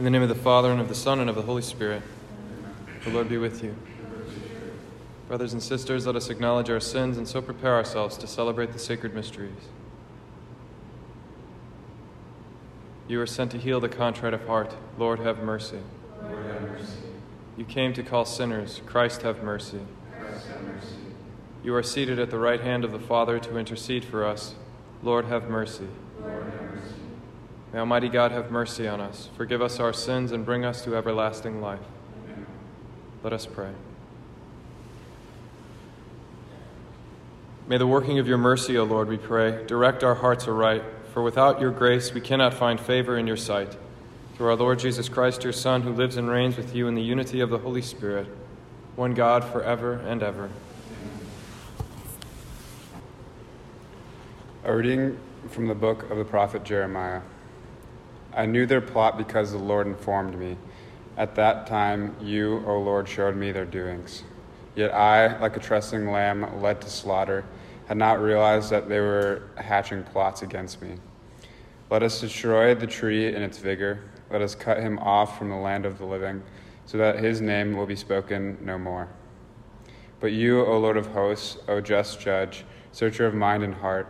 In the name of the Father, and of the Son, and of the Holy Spirit. The Lord be with you. Brothers and sisters, let us acknowledge our sins and so prepare ourselves to celebrate the sacred mysteries. You are sent to heal the contrite of heart. Lord, have mercy. Lord, have mercy. You came to call sinners. Christ, have mercy. Christ, have mercy. You are seated at the right hand of the Father to intercede for us. Lord, have mercy. Lord, have mercy. May Almighty God have mercy on us, forgive us our sins, and bring us to everlasting life. Let us pray. May the working of your mercy, O Lord, we pray, direct our hearts aright, for without your grace we cannot find favor in your sight. Through our Lord Jesus Christ, your Son, who lives and reigns with you in the unity of the Holy Spirit, one God forever and ever. A reading from the book of the prophet Jeremiah. I knew their plot because the Lord informed me. At that time, you, O Lord, showed me their doings. Yet I, like a trusting lamb led to slaughter, had not realized that they were hatching plots against me. Let us destroy the tree in its vigor. Let us cut him off from the land of the living, so that his name will be spoken no more. But you, O Lord of hosts, O just judge, searcher of mind and heart,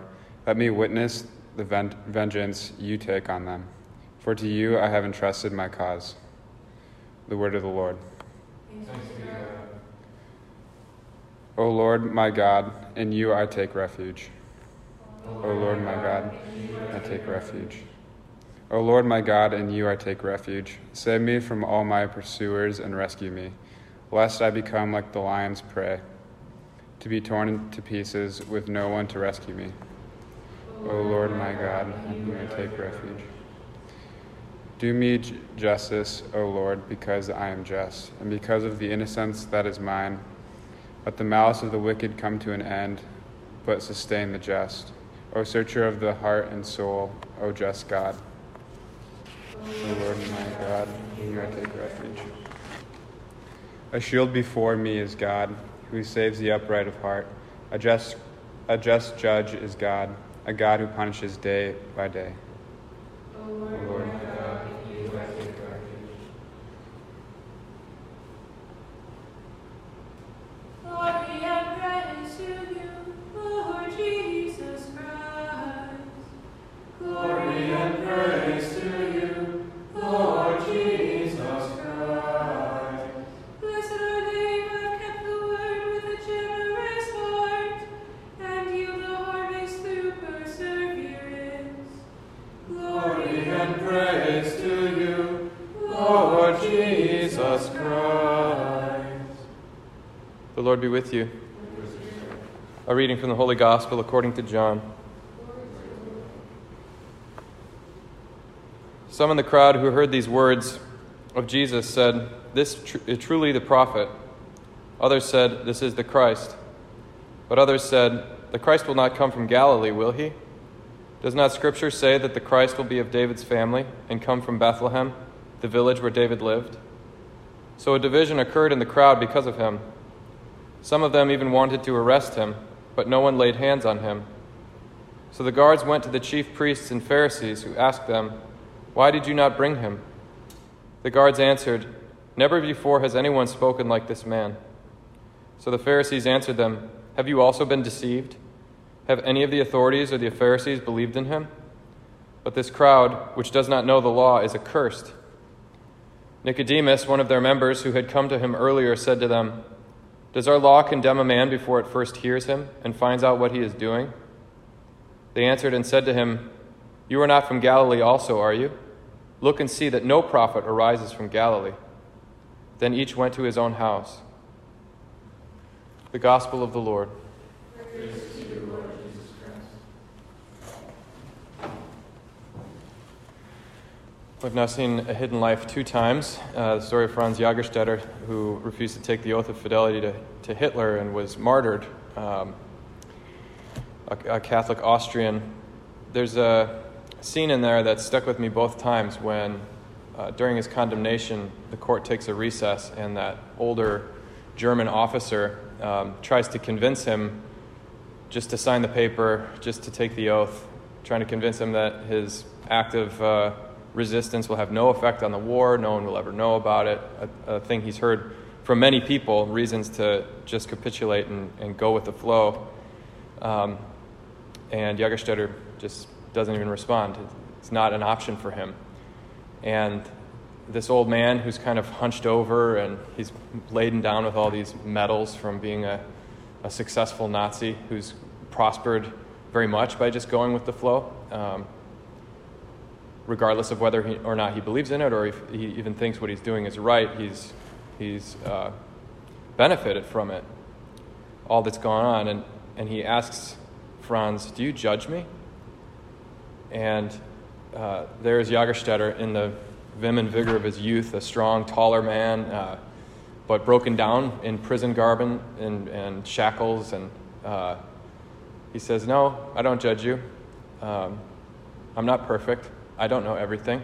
let me witness the vengeance you take on them. For to you I have entrusted my cause. The word of the Lord. O Lord my God, in you I take refuge. O Lord my God, I take refuge. O Lord my God, in you I take refuge. Save me from all my pursuers and rescue me, lest I become like the lion's prey, to be torn to pieces with no one to rescue me. O Lord my God, in you I take refuge. Do me justice, O Lord, because I am just, and because of the innocence that is mine. Let the malice of the wicked come to an end, but sustain the just. O searcher of the heart and soul, O just God. O Lord my God, in you I take refuge. A shield before me is God, who saves the upright of heart. A just, a just judge is God, a God who punishes day by day. O Lord Lord be with you. A reading from the Holy Gospel according to John. Some in the crowd who heard these words of Jesus said, This tr- is truly the prophet. Others said, This is the Christ. But others said, The Christ will not come from Galilee, will he? Does not Scripture say that the Christ will be of David's family and come from Bethlehem, the village where David lived? So a division occurred in the crowd because of him. Some of them even wanted to arrest him, but no one laid hands on him. So the guards went to the chief priests and Pharisees, who asked them, Why did you not bring him? The guards answered, Never before has anyone spoken like this man. So the Pharisees answered them, Have you also been deceived? Have any of the authorities or the Pharisees believed in him? But this crowd, which does not know the law, is accursed. Nicodemus, one of their members who had come to him earlier, said to them, Does our law condemn a man before it first hears him and finds out what he is doing? They answered and said to him, You are not from Galilee also, are you? Look and see that no prophet arises from Galilee. Then each went to his own house. The Gospel of the Lord. Praise to you, Lord Jesus Christ. We've now seen A Hidden Life two times. Uh, the story of Franz Jägerstätter, who refused to take the oath of fidelity to, to Hitler and was martyred, um, a, a Catholic Austrian. There's a scene in there that stuck with me both times when, uh, during his condemnation, the court takes a recess and that older German officer um, tries to convince him just to sign the paper, just to take the oath, trying to convince him that his act of uh, resistance will have no effect on the war. No one will ever know about it. A, a thing he's heard from many people, reasons to just capitulate and, and go with the flow. Um, and Jägerstätter just doesn't even respond. It's not an option for him. And this old man who's kind of hunched over and he's laden down with all these medals from being a, a successful Nazi who's prospered very much by just going with the flow, um, regardless of whether he, or not he believes in it or if he even thinks what he's doing is right. He's, he's uh, benefited from it, all that's gone on. And, and he asks Franz, Do you judge me? And uh, there's Jägerstätter in the vim and vigor of his youth, a strong, taller man, uh, but broken down in prison garb and, and shackles. And uh, he says, No, I don't judge you. Um, I'm not perfect. I don't know everything.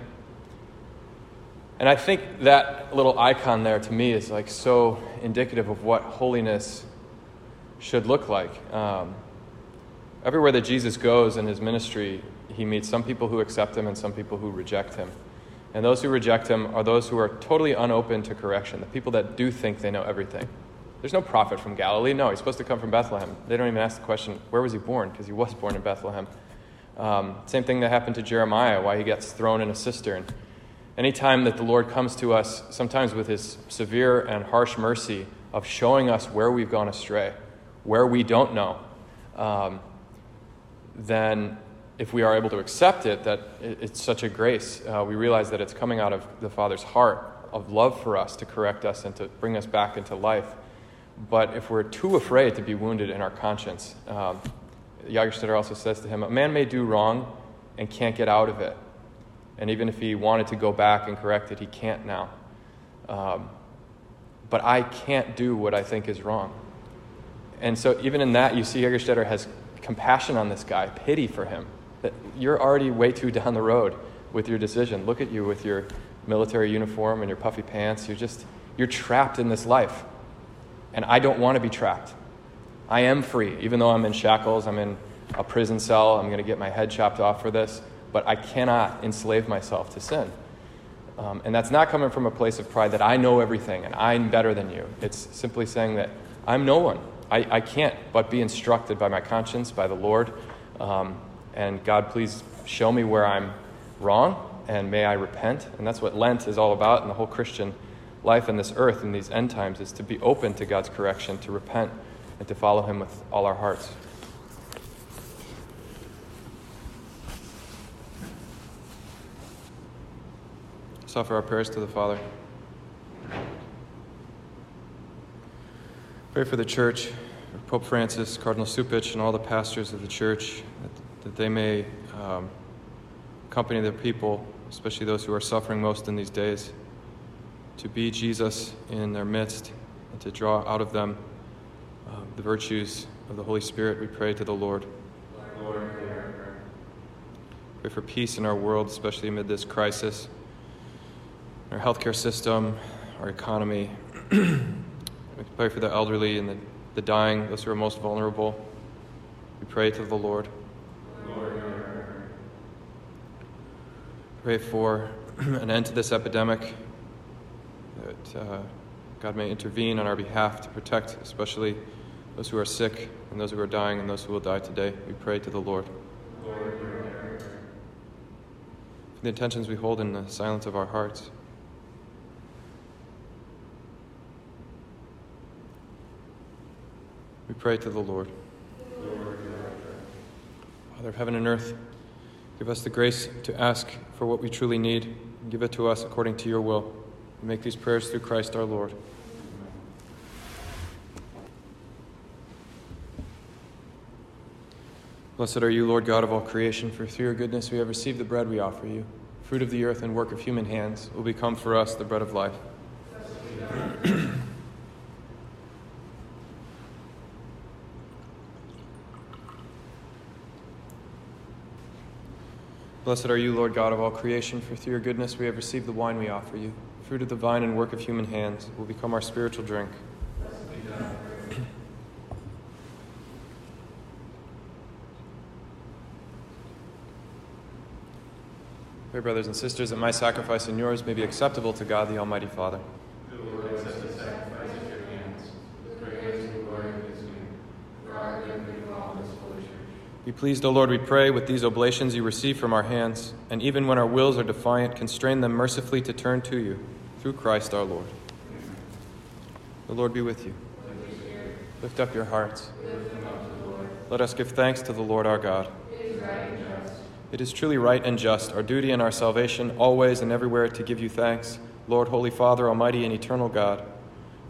And I think that little icon there to me is like so indicative of what holiness should look like. Um, everywhere that Jesus goes in his ministry, he meets some people who accept him and some people who reject him. And those who reject him are those who are totally unopen to correction, the people that do think they know everything. There's no prophet from Galilee. No, he's supposed to come from Bethlehem. They don't even ask the question, where was he born? Because he was born in Bethlehem. Um, same thing that happened to Jeremiah, why he gets thrown in a cistern. Anytime that the Lord comes to us, sometimes with his severe and harsh mercy of showing us where we've gone astray, where we don't know, um, then if we are able to accept it, that it's such a grace. Uh, we realize that it's coming out of the Father's heart of love for us to correct us and to bring us back into life. But if we're too afraid to be wounded in our conscience, um, Jägerstätter also says to him, A man may do wrong and can't get out of it. And even if he wanted to go back and correct it, he can't now. Um, but I can't do what I think is wrong. And so, even in that, you see Jägerstätter has compassion on this guy, pity for him that you're already way too down the road with your decision. Look at you with your military uniform and your puffy pants. You're just, you're trapped in this life. And I don't want to be trapped. I am free, even though I'm in shackles, I'm in a prison cell, I'm going to get my head chopped off for this, but I cannot enslave myself to sin. Um, and that's not coming from a place of pride that I know everything and I'm better than you. It's simply saying that I'm no one. I, I can't but be instructed by my conscience, by the Lord. Um, and God, please show me where I'm wrong and may I repent. And that's what Lent is all about and the whole Christian life in this earth in these end times is to be open to God's correction, to repent, and to follow Him with all our hearts. Let's offer our prayers to the Father. Pray for the church, for Pope Francis, Cardinal Cupich, and all the pastors of the church, that that they may um, accompany their people, especially those who are suffering most in these days, to be Jesus in their midst and to draw out of them the virtues of the Holy Spirit. We pray to the Lord. Lord pray for peace in our world, especially amid this crisis, our healthcare system, our economy. we pray for the elderly and the, the dying, those who are most vulnerable. We pray to the Lord. Pray for an end to this epidemic, that uh, God may intervene on our behalf to protect, especially those who are sick and those who are dying and those who will die today. We pray to the Lord. Lord for the intentions we hold in the silence of our hearts. We pray to the Lord. Lord Father of heaven and earth, Give us the grace to ask for what we truly need. Give it to us according to your will. We make these prayers through Christ our Lord. Blessed are you, Lord God of all creation, for through your goodness we have received the bread we offer you. Fruit of the earth and work of human hands will become for us the bread of life. Blessed are you, Lord God of all creation, for through your goodness we have received the wine we offer you. Fruit of the vine and work of human hands will become our spiritual drink. Pray, brothers and sisters, that my sacrifice and yours may be acceptable to God the Almighty Father. Be pleased, O Lord, we pray, with these oblations you receive from our hands, and even when our wills are defiant, constrain them mercifully to turn to you, through Christ our Lord. The Lord be with you. Lift up your hearts. Let us give thanks to the Lord our God. It is truly right and just, our duty and our salvation, always and everywhere to give you thanks, Lord, Holy Father, Almighty and eternal God.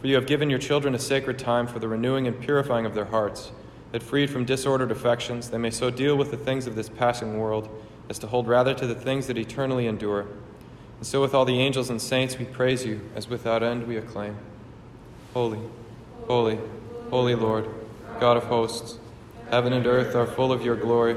For you have given your children a sacred time for the renewing and purifying of their hearts, that freed from disordered affections, they may so deal with the things of this passing world as to hold rather to the things that eternally endure. And so, with all the angels and saints, we praise you, as without end we acclaim. Holy, holy, holy Lord, God of hosts, heaven and earth are full of your glory.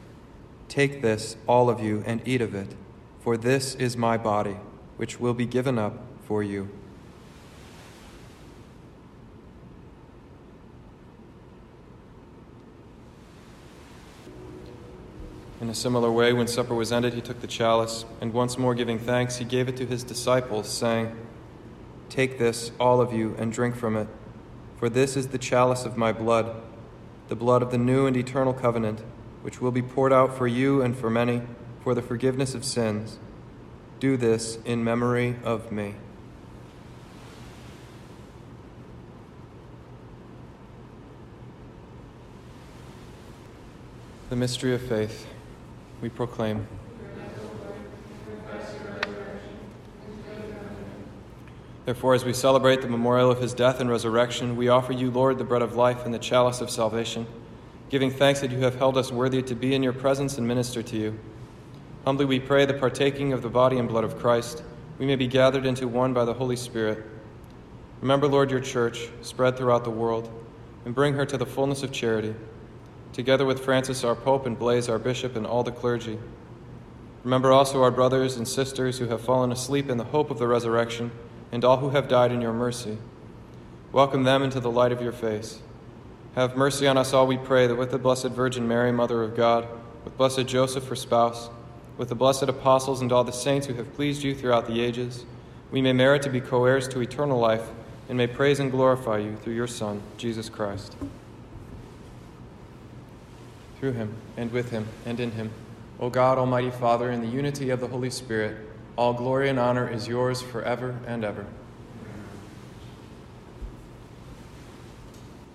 Take this, all of you, and eat of it, for this is my body, which will be given up for you. In a similar way, when supper was ended, he took the chalice, and once more giving thanks, he gave it to his disciples, saying, Take this, all of you, and drink from it, for this is the chalice of my blood, the blood of the new and eternal covenant, which will be poured out for you and for many for the forgiveness of sins. Do this in memory of me. The mystery of faith we proclaim. Therefore, as we celebrate the memorial of his death and resurrection, we offer you, Lord, the bread of life and the chalice of salvation, giving thanks that you have held us worthy to be in your presence and minister to you. Humbly we pray that partaking of the body and blood of Christ, we may be gathered into one by the Holy Spirit. Remember, Lord, your church, spread throughout the world, and bring her to the fullness of charity, together with Francis, our Pope, and Blase, our Bishop, and all the clergy. Remember also our brothers and sisters who have fallen asleep in the hope of the resurrection and all who have died in your mercy. Welcome them into the light of your face. Have mercy on us all, we pray, that with the Blessed Virgin Mary, Mother of God, with blessed Joseph, her spouse, with the blessed apostles and all the saints who have pleased you throughout the ages, we may merit to be co heirs to eternal life and may praise and glorify you through your Son, Jesus Christ. Through him, and with him, and in him, O God, Almighty Father, in the unity of the Holy Spirit, all glory and honor is yours forever and ever.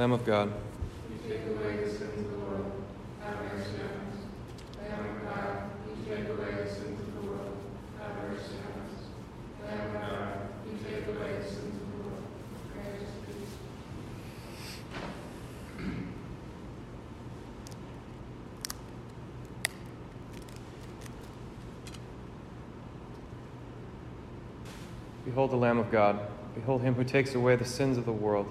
Lamb of God. You take away the sins of the world, have your sins. Lamb of God, you take away the sins of the world, have our sins. Lamb of God, you take away the sins of the world. Behold the Lamb of God. Behold him who takes away the sins of the world.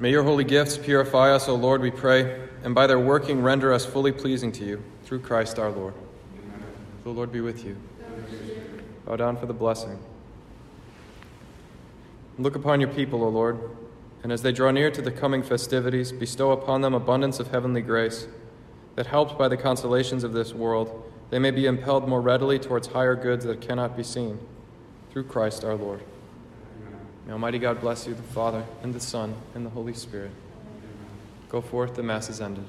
May your holy gifts purify us, O Lord, we pray, and by their working render us fully pleasing to you, through Christ our Lord. The Lord be with you. Bow down for the blessing. Look upon your people, O Lord, and as they draw near to the coming festivities, bestow upon them abundance of heavenly grace, that helped by the consolations of this world, they may be impelled more readily towards higher goods that cannot be seen, through Christ our Lord. May Almighty God bless you, the Father, and the Son, and the Holy Spirit. Go forth, the Mass is ended.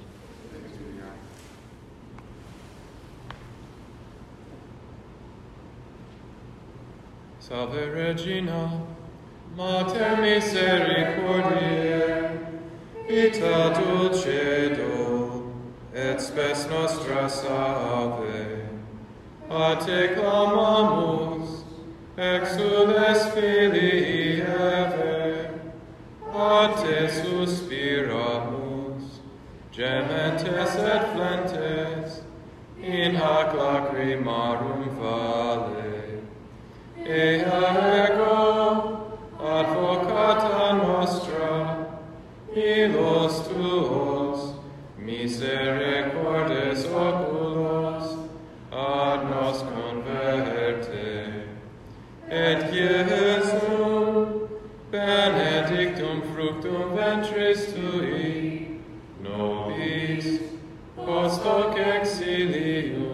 Salve Regina, Mater misericordiae, vita dulcedo, et spes nostra salve. A clamamus, exules filii Eve, a te suspiramus, gementes et flentes, in hac lacrimarum vale. Ea ego, advocata nostra, ilos tuos, misericordes oculos, et Jesum benedictum fructum ventris tui, nobis, post hoc exilium,